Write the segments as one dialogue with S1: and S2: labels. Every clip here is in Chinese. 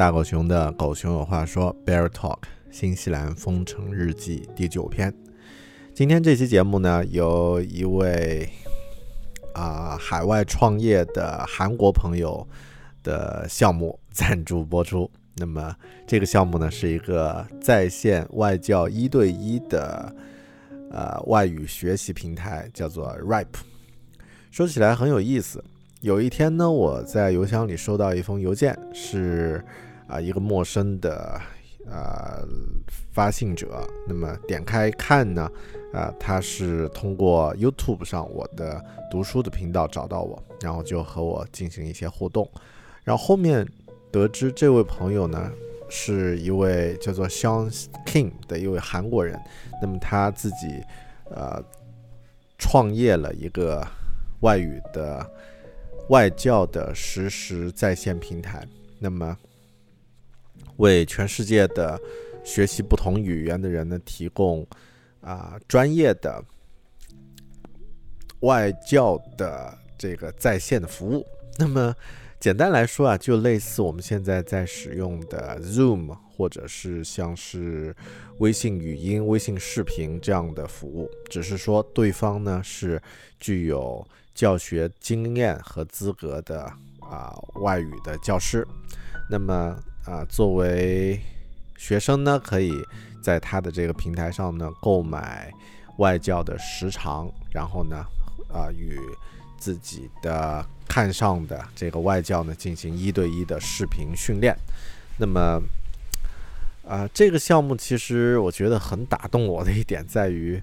S1: 大狗熊的狗熊有话说 Bear Talk 新西兰封城日记第九篇。今天这期节目呢，由一位啊海外创业的韩国朋友的项目赞助播出。那么这个项目呢，是一个在线外教一对一的呃外语学习平台，叫做 Rap。说起来很有意思。有一天呢，我在邮箱里收到一封邮件，是啊一个陌生的啊发信者。那么点开看呢，啊他是通过 YouTube 上我的读书的频道找到我，然后就和我进行一些互动。然后后面得知这位朋友呢是一位叫做 Sean King 的一位韩国人，那么他自己呃创业了一个外语的。外教的实时在线平台，那么为全世界的学习不同语言的人呢提供啊专业的外教的这个在线的服务。那么简单来说啊，就类似我们现在在使用的 Zoom，或者是像是微信语音、微信视频这样的服务，只是说对方呢是具有。教学经验和资格的啊外语的教师，那么啊作为学生呢，可以在他的这个平台上呢购买外教的时长，然后呢啊与自己的看上的这个外教呢进行一对一的视频训练。那么啊这个项目其实我觉得很打动我的一点在于。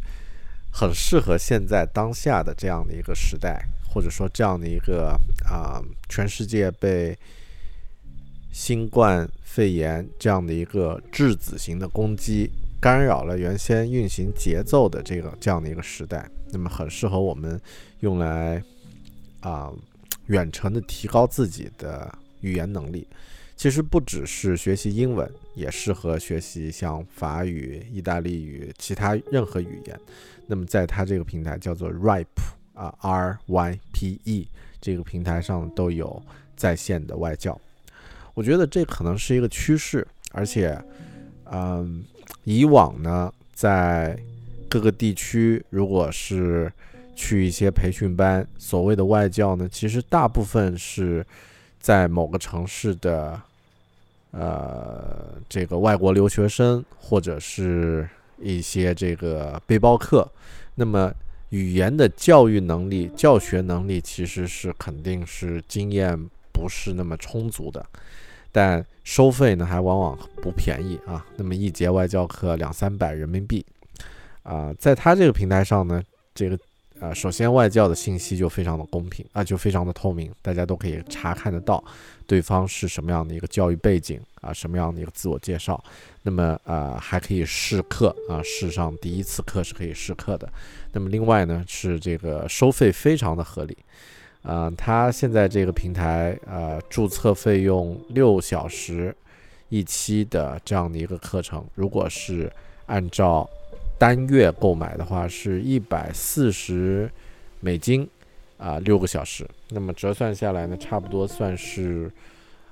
S1: 很适合现在当下的这样的一个时代，或者说这样的一个啊，全世界被新冠肺炎这样的一个质子型的攻击干扰了原先运行节奏的这个这样的一个时代，那么很适合我们用来啊远程的提高自己的语言能力。其实不只是学习英文，也适合学习像法语、意大利语、其他任何语言。那么，在它这个平台叫做 Ripe 啊，R Y P E 这个平台上都有在线的外教。我觉得这可能是一个趋势，而且，嗯，以往呢，在各个地区，如果是去一些培训班，所谓的外教呢，其实大部分是在某个城市的，呃，这个外国留学生，或者是。一些这个背包客，那么语言的教育能力、教学能力其实是肯定是经验不是那么充足的，但收费呢还往往不便宜啊。那么一节外教课两三百人民币啊，在他这个平台上呢，这个。啊，首先外教的信息就非常的公平啊，就非常的透明，大家都可以查看得到对方是什么样的一个教育背景啊，什么样的一个自我介绍。那么啊，还可以试课啊，试上第一次课是可以试课的。那么另外呢，是这个收费非常的合理啊，他现在这个平台呃，注册费用六小时一期的这样的一个课程，如果是按照。单月购买的话是一百四十美金，啊，六个小时，那么折算下来呢，差不多算是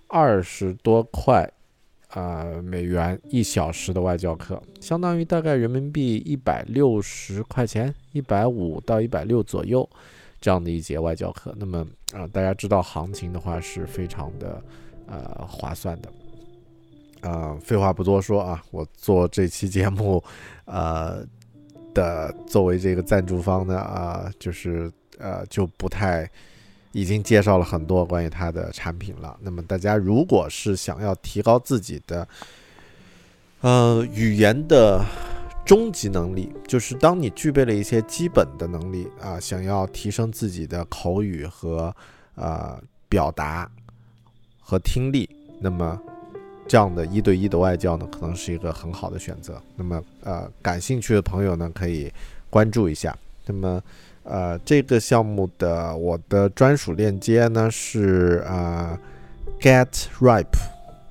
S1: 二十多块啊美元一小时的外教课，相当于大概人民币一百六十块钱，一百五到一百六左右这样的一节外教课。那么啊，大家知道行情的话是非常的呃划算的。啊，废话不多说啊，我做这期节目，呃的作为这个赞助方呢，啊，就是呃就不太已经介绍了很多关于它的产品了。那么大家如果是想要提高自己的呃语言的终极能力，就是当你具备了一些基本的能力啊，想要提升自己的口语和呃表达和听力，那么。这样的一对一的外教呢，可能是一个很好的选择。那么，呃，感兴趣的朋友呢，可以关注一下。那么，呃，这个项目的我的专属链接呢是啊，getripe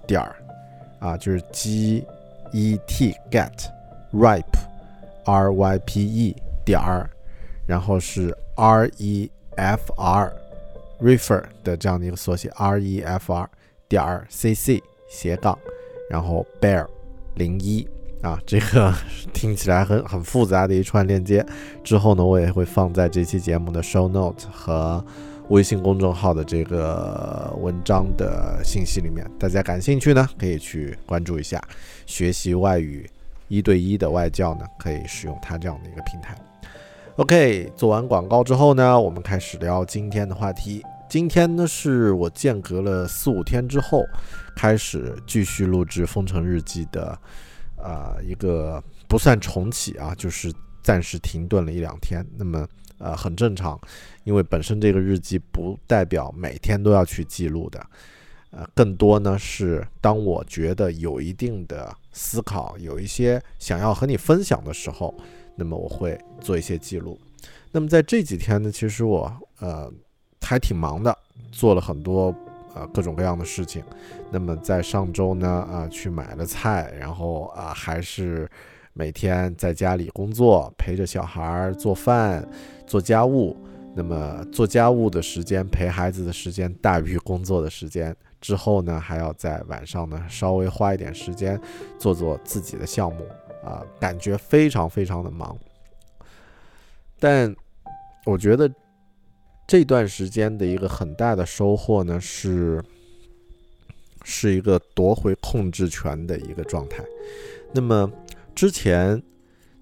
S1: 点儿啊，就是 g e t get ripe r y p e 点儿，然后是 r e f r refer 的这样的一个缩写 r e f r 点儿 c c 斜杠，然后 bear 零一。啊，这个 听起来很很复杂的一串链接，之后呢，我也会放在这期节目的 show note 和微信公众号的这个文章的信息里面。大家感兴趣呢，可以去关注一下。学习外语一对一的外教呢，可以使用它这样的一个平台。OK，做完广告之后呢，我们开始聊今天的话题。今天呢，是我间隔了四五天之后，开始继续录制《封城日记》的。啊，一个不算重启啊，就是暂时停顿了一两天。那么，呃，很正常，因为本身这个日记不代表每天都要去记录的，呃，更多呢是当我觉得有一定的思考，有一些想要和你分享的时候，那么我会做一些记录。那么在这几天呢，其实我呃还挺忙的，做了很多。啊，各种各样的事情。那么在上周呢，啊，去买了菜，然后啊，还是每天在家里工作，陪着小孩做饭、做家务。那么做家务的时间，陪孩子的时间大于工作的时间。之后呢，还要在晚上呢稍微花一点时间做做自己的项目。啊，感觉非常非常的忙。但我觉得。这段时间的一个很大的收获呢，是是一个夺回控制权的一个状态。那么之前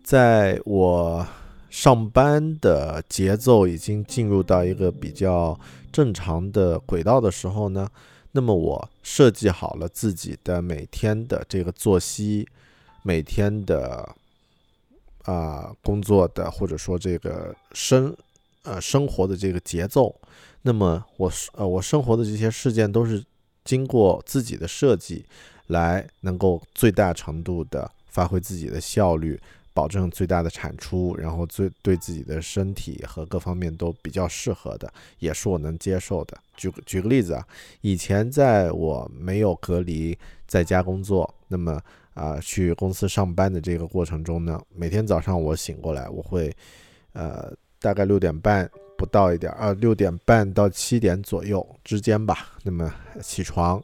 S1: 在我上班的节奏已经进入到一个比较正常的轨道的时候呢，那么我设计好了自己的每天的这个作息，每天的啊工作的或者说这个生。呃，生活的这个节奏，那么我呃，我生活的这些事件都是经过自己的设计，来能够最大程度的发挥自己的效率，保证最大的产出，然后最对自己的身体和各方面都比较适合的，也是我能接受的。举举个例子啊，以前在我没有隔离，在家工作，那么啊去公司上班的这个过程中呢，每天早上我醒过来，我会呃。大概六点半不到一点啊，六点半到七点左右之间吧。那么起床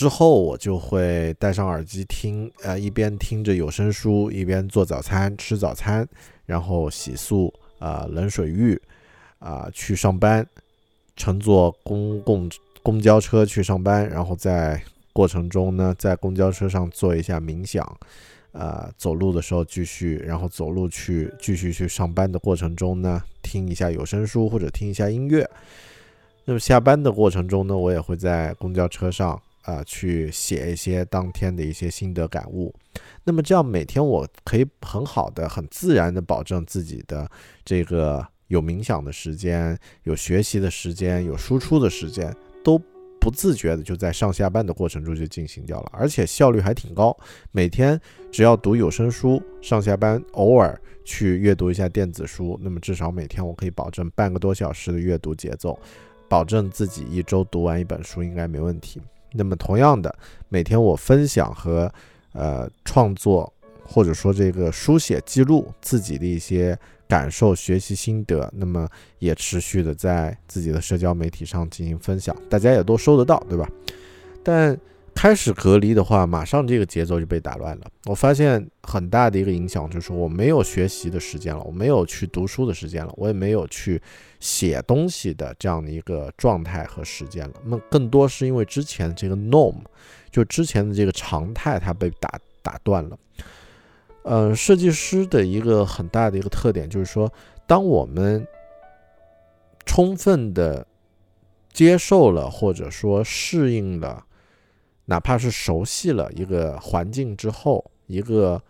S1: 之后，我就会戴上耳机听，呃，一边听着有声书，一边做早餐、吃早餐，然后洗漱，啊，冷水浴，啊，去上班，乘坐公共公交车去上班，然后在过程中呢，在公交车上做一下冥想。呃，走路的时候继续，然后走路去继续去上班的过程中呢，听一下有声书或者听一下音乐。那么下班的过程中呢，我也会在公交车上啊去写一些当天的一些心得感悟。那么这样每天我可以很好的、很自然的保证自己的这个有冥想的时间、有学习的时间、有输出的时间都。不自觉的就在上下班的过程中就进行掉了，而且效率还挺高。每天只要读有声书，上下班偶尔去阅读一下电子书，那么至少每天我可以保证半个多小时的阅读节奏，保证自己一周读完一本书应该没问题。那么同样的，每天我分享和呃创作或者说这个书写记录自己的一些。感受、学习心得，那么也持续的在自己的社交媒体上进行分享，大家也都收得到，对吧？但开始隔离的话，马上这个节奏就被打乱了。我发现很大的一个影响就是我没有学习的时间了，我没有去读书的时间了，我也没有去写东西的这样的一个状态和时间了。那更多是因为之前这个 norm，就之前的这个常态，它被打打断了。嗯，设计师的一个很大的一个特点就是说，当我们充分的接受了或者说适应了，哪怕是熟悉了一个环境之后，一个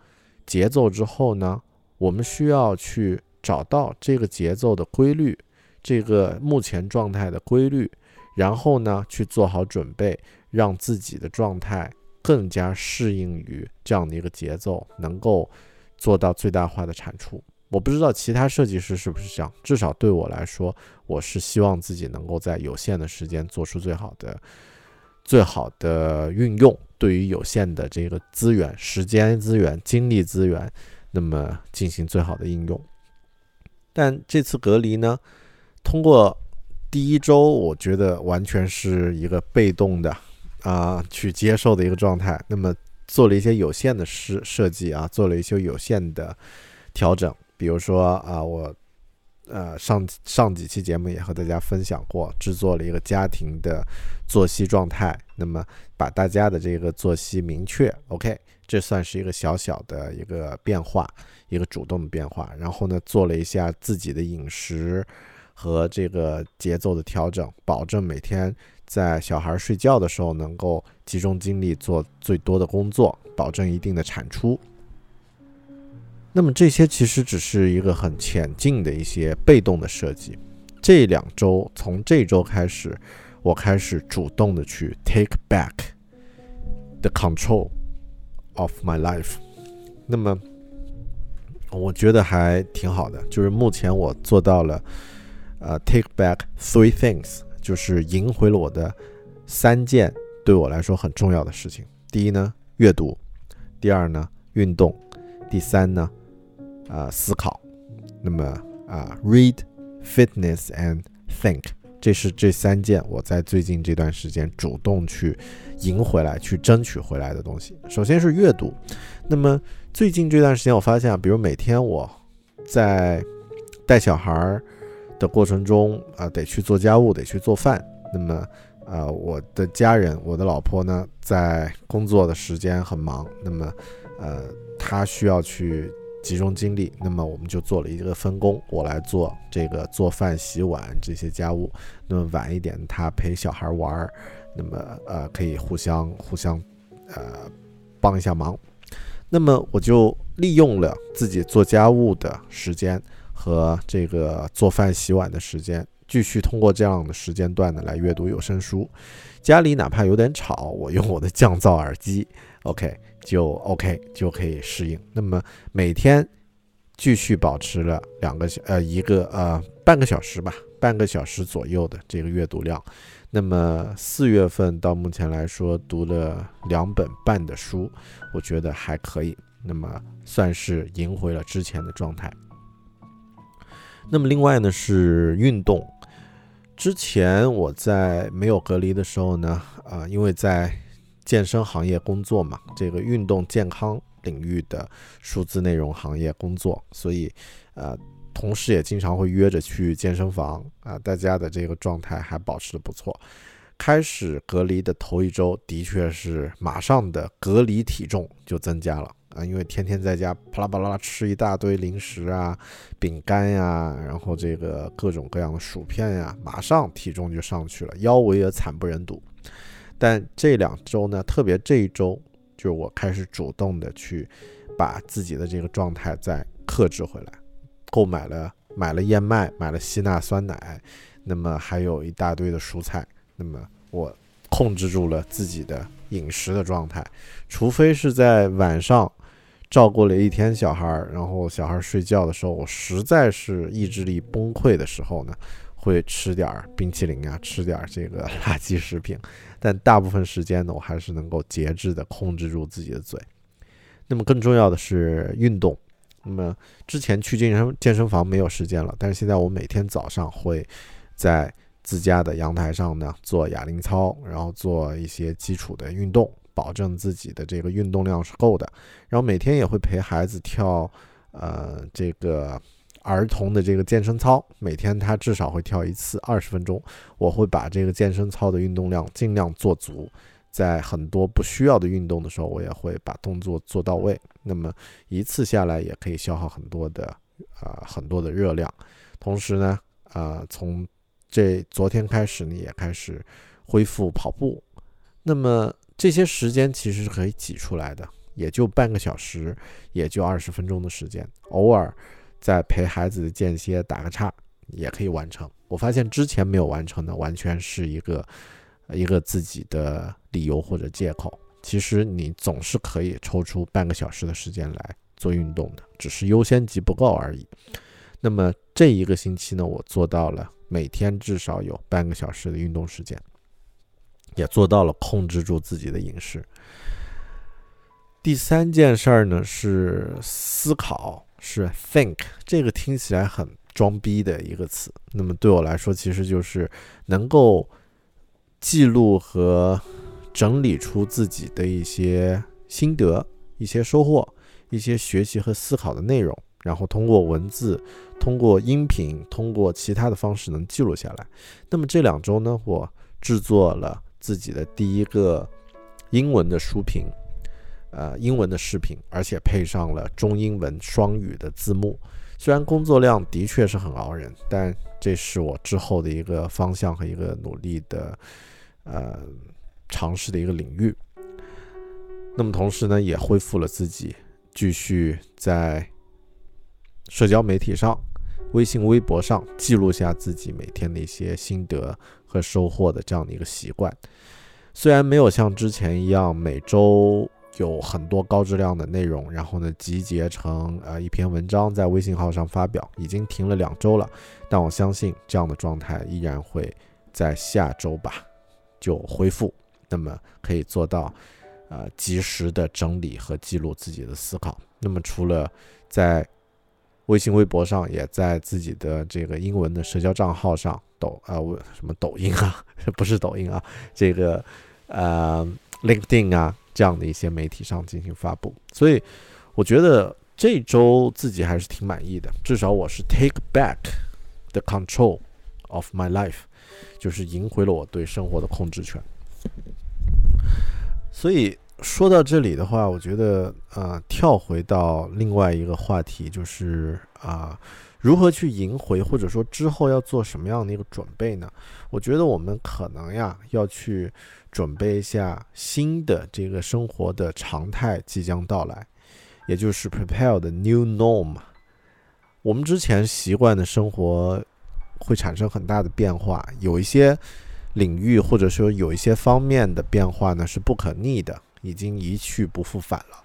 S1: 节奏之后呢，我们需要去找到这个节奏的规律，这个目前状态的规律，然后呢去做好准备，让自己的状态更加适应于这样的一个节奏，能够做到最大化的产出。我不知道其他设计师是不是这样，至少对我来说，我是希望自己能够在有限的时间做出最好的、最好的运用。对于有限的这个资源、时间资源、精力资源，那么进行最好的应用。但这次隔离呢，通过第一周，我觉得完全是一个被动的啊去接受的一个状态。那么做了一些有限的设设计啊，做了一些有限的调整。比如说啊，我呃上上几期节目也和大家分享过，制作了一个家庭的作息状态，那么把大家的这个作息明确，OK，这算是一个小小的一个变化，一个主动的变化。然后呢，做了一下自己的饮食和这个节奏的调整，保证每天在小孩睡觉的时候能够集中精力做最多的工作，保证一定的产出。那么这些其实只是一个很浅近的一些被动的设计。这两周，从这周开始，我开始主动的去 take back the control of my life。那么我觉得还挺好的，就是目前我做到了，呃，take back three things，就是赢回了我的三件对我来说很重要的事情。第一呢，阅读；第二呢，运动；第三呢。啊，思考，那么啊，read, fitness and think，这是这三件我在最近这段时间主动去赢回来、去争取回来的东西。首先是阅读，那么最近这段时间我发现啊，比如每天我在带小孩儿的过程中啊，得去做家务，得去做饭。那么呃，我的家人，我的老婆呢，在工作的时间很忙，那么呃，她需要去。集中精力，那么我们就做了一个分工，我来做这个做饭、洗碗这些家务，那么晚一点他陪小孩玩儿，那么呃可以互相互相呃帮一下忙，那么我就利用了自己做家务的时间和这个做饭、洗碗的时间，继续通过这样的时间段呢来阅读有声书，家里哪怕有点吵，我用我的降噪耳机，OK。就 OK 就可以适应。那么每天继续保持了两个小呃一个呃半个小时吧，半个小时左右的这个阅读量。那么四月份到目前来说读了两本半的书，我觉得还可以。那么算是赢回了之前的状态。那么另外呢是运动。之前我在没有隔离的时候呢，啊因为在健身行业工作嘛，这个运动健康领域的数字内容行业工作，所以，呃，同事也经常会约着去健身房啊。大家的这个状态还保持的不错。开始隔离的头一周，的确是马上的隔离体重就增加了啊，因为天天在家啪啦啪啦吃一大堆零食啊、饼干呀，然后这个各种各样的薯片呀，马上体重就上去了，腰围也惨不忍睹。但这两周呢，特别这一周，就是我开始主动的去把自己的这个状态再克制回来，购买了买了燕麦，买了希腊酸奶，那么还有一大堆的蔬菜，那么我控制住了自己的饮食的状态，除非是在晚上照顾了一天小孩，然后小孩睡觉的时候，我实在是意志力崩溃的时候呢。会吃点儿冰淇淋啊，吃点儿这个垃圾食品，但大部分时间呢，我还是能够节制的控制住自己的嘴。那么更重要的是运动。那么之前去健身健身房没有时间了，但是现在我每天早上会在自家的阳台上呢做哑铃操，然后做一些基础的运动，保证自己的这个运动量是够的。然后每天也会陪孩子跳，呃，这个。儿童的这个健身操，每天他至少会跳一次，二十分钟。我会把这个健身操的运动量尽量做足，在很多不需要的运动的时候，我也会把动作做到位。那么一次下来也可以消耗很多的啊很多的热量。同时呢，啊从这昨天开始呢，也开始恢复跑步。那么这些时间其实是可以挤出来的，也就半个小时，也就二十分钟的时间，偶尔。在陪孩子的间歇打个岔也可以完成。我发现之前没有完成的，完全是一个一个自己的理由或者借口。其实你总是可以抽出半个小时的时间来做运动的，只是优先级不够而已。那么这一个星期呢，我做到了每天至少有半个小时的运动时间，也做到了控制住自己的饮食。第三件事儿呢是思考，是 think，这个听起来很装逼的一个词。那么对我来说，其实就是能够记录和。整理出自己的一些心得、一些收获、一些学习和思考的内容，然后通过文字、通过音频、通过其他的方式能记录下来。那么这两周呢，我制作了自己的第一个英文的书评，呃，英文的视频，而且配上了中英文双语的字幕。虽然工作量的确是很熬人，但这是我之后的一个方向和一个努力的，呃。尝试的一个领域，那么同时呢，也恢复了自己继续在社交媒体上、微信、微博上记录下自己每天的一些心得和收获的这样的一个习惯。虽然没有像之前一样每周有很多高质量的内容，然后呢集结成呃一篇文章在微信号上发表，已经停了两周了，但我相信这样的状态依然会在下周吧就恢复。那么可以做到，呃，及时的整理和记录自己的思考。那么除了在微信、微博上，也在自己的这个英文的社交账号上，抖啊，什么抖音啊，不是抖音啊，这个呃，LinkedIn 啊，这样的一些媒体上进行发布。所以我觉得这周自己还是挺满意的，至少我是 take back the control of my life，就是赢回了我对生活的控制权。所以说到这里的话，我觉得呃，跳回到另外一个话题，就是啊，如何去赢回，或者说之后要做什么样的一个准备呢？我觉得我们可能呀，要去准备一下新的这个生活的常态即将到来，也就是 prepare the new norm。我们之前习惯的生活会产生很大的变化，有一些。领域或者说有一些方面的变化呢是不可逆的，已经一去不复返了。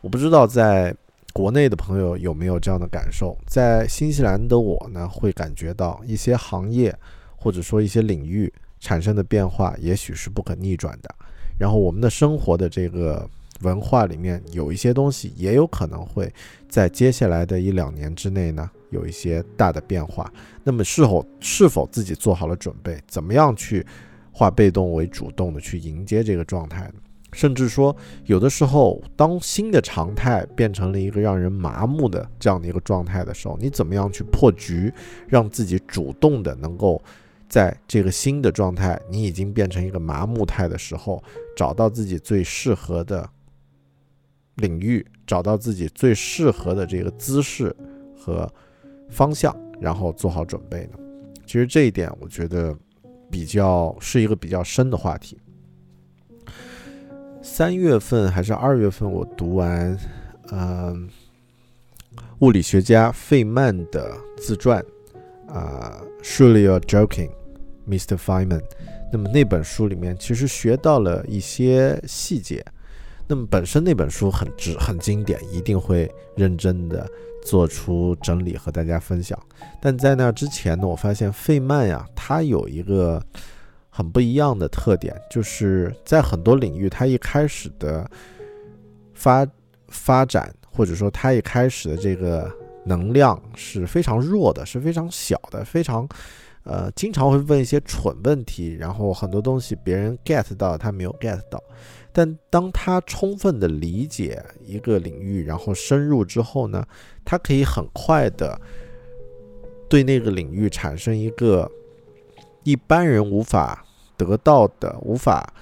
S1: 我不知道在国内的朋友有没有这样的感受，在新西兰的我呢会感觉到一些行业或者说一些领域产生的变化也许是不可逆转的。然后我们的生活的这个文化里面有一些东西也有可能会在接下来的一两年之内呢。有一些大的变化，那么是否是否自己做好了准备？怎么样去化被动为主动的去迎接这个状态呢？甚至说，有的时候，当新的常态变成了一个让人麻木的这样的一个状态的时候，你怎么样去破局，让自己主动的能够在这个新的状态，你已经变成一个麻木态的时候，找到自己最适合的领域，找到自己最适合的这个姿势和。方向，然后做好准备呢？其实这一点我觉得比较是一个比较深的话题。三月份还是二月份，我读完，嗯，物理学家费曼的自传，啊，Surely you're joking, Mr. Feynman。那么那本书里面其实学到了一些细节。那么本身那本书很值很经典，一定会认真的。做出整理和大家分享，但在那之前呢，我发现费曼呀，他有一个很不一样的特点，就是在很多领域，他一开始的发发展，或者说他一开始的这个能量是非常弱的，是非常小的，非常呃，经常会问一些蠢问题，然后很多东西别人 get 到，他没有 get 到。但当他充分的理解一个领域，然后深入之后呢，他可以很快的对那个领域产生一个一般人无法得到的、无法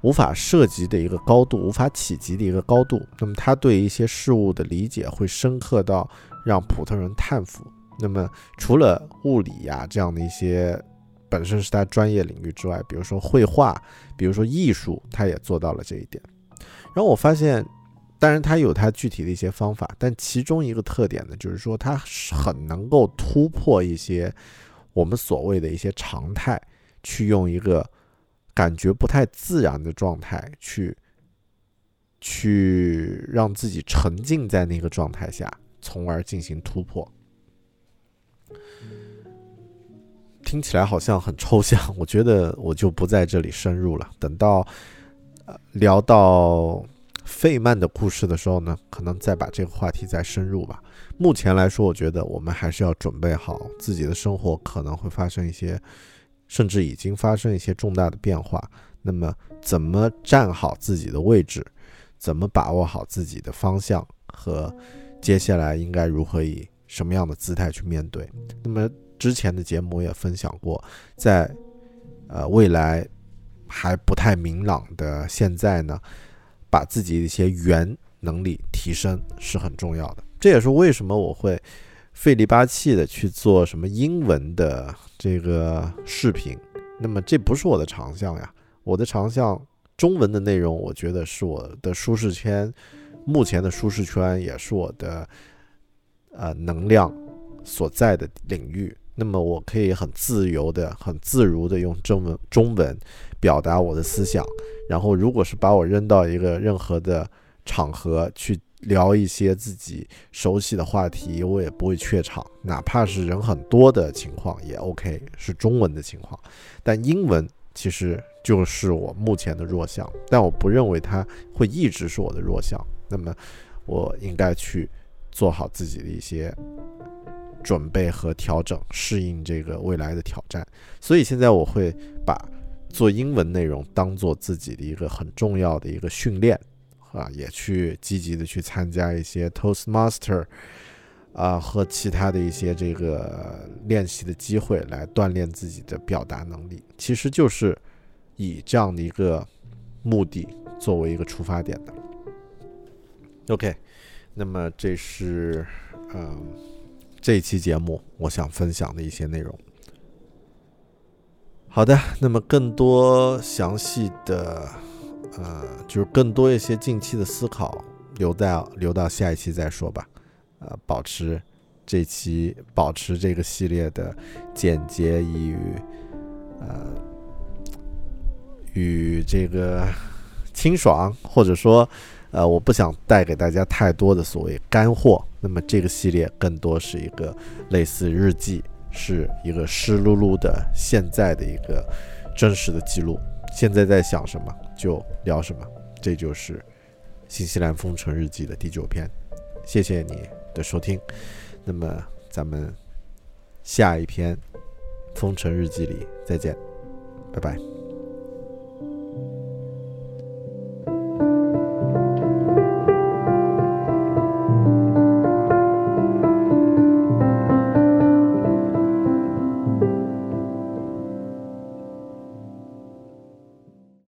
S1: 无法涉及的一个高度、无法企及的一个高度。那么他对一些事物的理解会深刻到让普通人叹服。那么除了物理呀这样的一些。本身是他专业领域之外，比如说绘画，比如说艺术，他也做到了这一点。然后我发现，当然他有他具体的一些方法，但其中一个特点呢，就是说他很能够突破一些我们所谓的一些常态，去用一个感觉不太自然的状态去去让自己沉浸在那个状态下，从而进行突破。听起来好像很抽象，我觉得我就不在这里深入了。等到呃聊到费曼的故事的时候呢，可能再把这个话题再深入吧。目前来说，我觉得我们还是要准备好自己的生活可能会发生一些，甚至已经发生一些重大的变化。那么，怎么站好自己的位置，怎么把握好自己的方向和接下来应该如何以什么样的姿态去面对？那么。之前的节目也分享过，在呃未来还不太明朗的现在呢，把自己的一些原能力提升是很重要的。这也是为什么我会费力巴气的去做什么英文的这个视频。那么这不是我的长项呀，我的长项中文的内容，我觉得是我的舒适圈，目前的舒适圈也是我的呃能量所在的领域。那么我可以很自由的、很自如的用中文中文表达我的思想。然后，如果是把我扔到一个任何的场合去聊一些自己熟悉的话题，我也不会怯场，哪怕是人很多的情况也 OK，是中文的情况。但英文其实就是我目前的弱项，但我不认为它会一直是我的弱项。那么，我应该去做好自己的一些。准备和调整，适应这个未来的挑战。所以现在我会把做英文内容当做自己的一个很重要的一个训练啊，也去积极的去参加一些 Toastmaster 啊和其他的一些这个练习的机会，来锻炼自己的表达能力。其实就是以这样的一个目的作为一个出发点的。OK，那么这是嗯。这一期节目，我想分享的一些内容。好的，那么更多详细的，呃，就是更多一些近期的思考，留在留到下一期再说吧。呃，保持这期，保持这个系列的简洁与呃与这个清爽，或者说。呃，我不想带给大家太多的所谓干货，那么这个系列更多是一个类似日记，是一个湿漉漉的现在的一个真实的记录。现在在想什么就聊什么，这就是新西兰封城日记的第九篇。谢谢你的收听，那么咱们下一篇封城日记里再见，拜拜。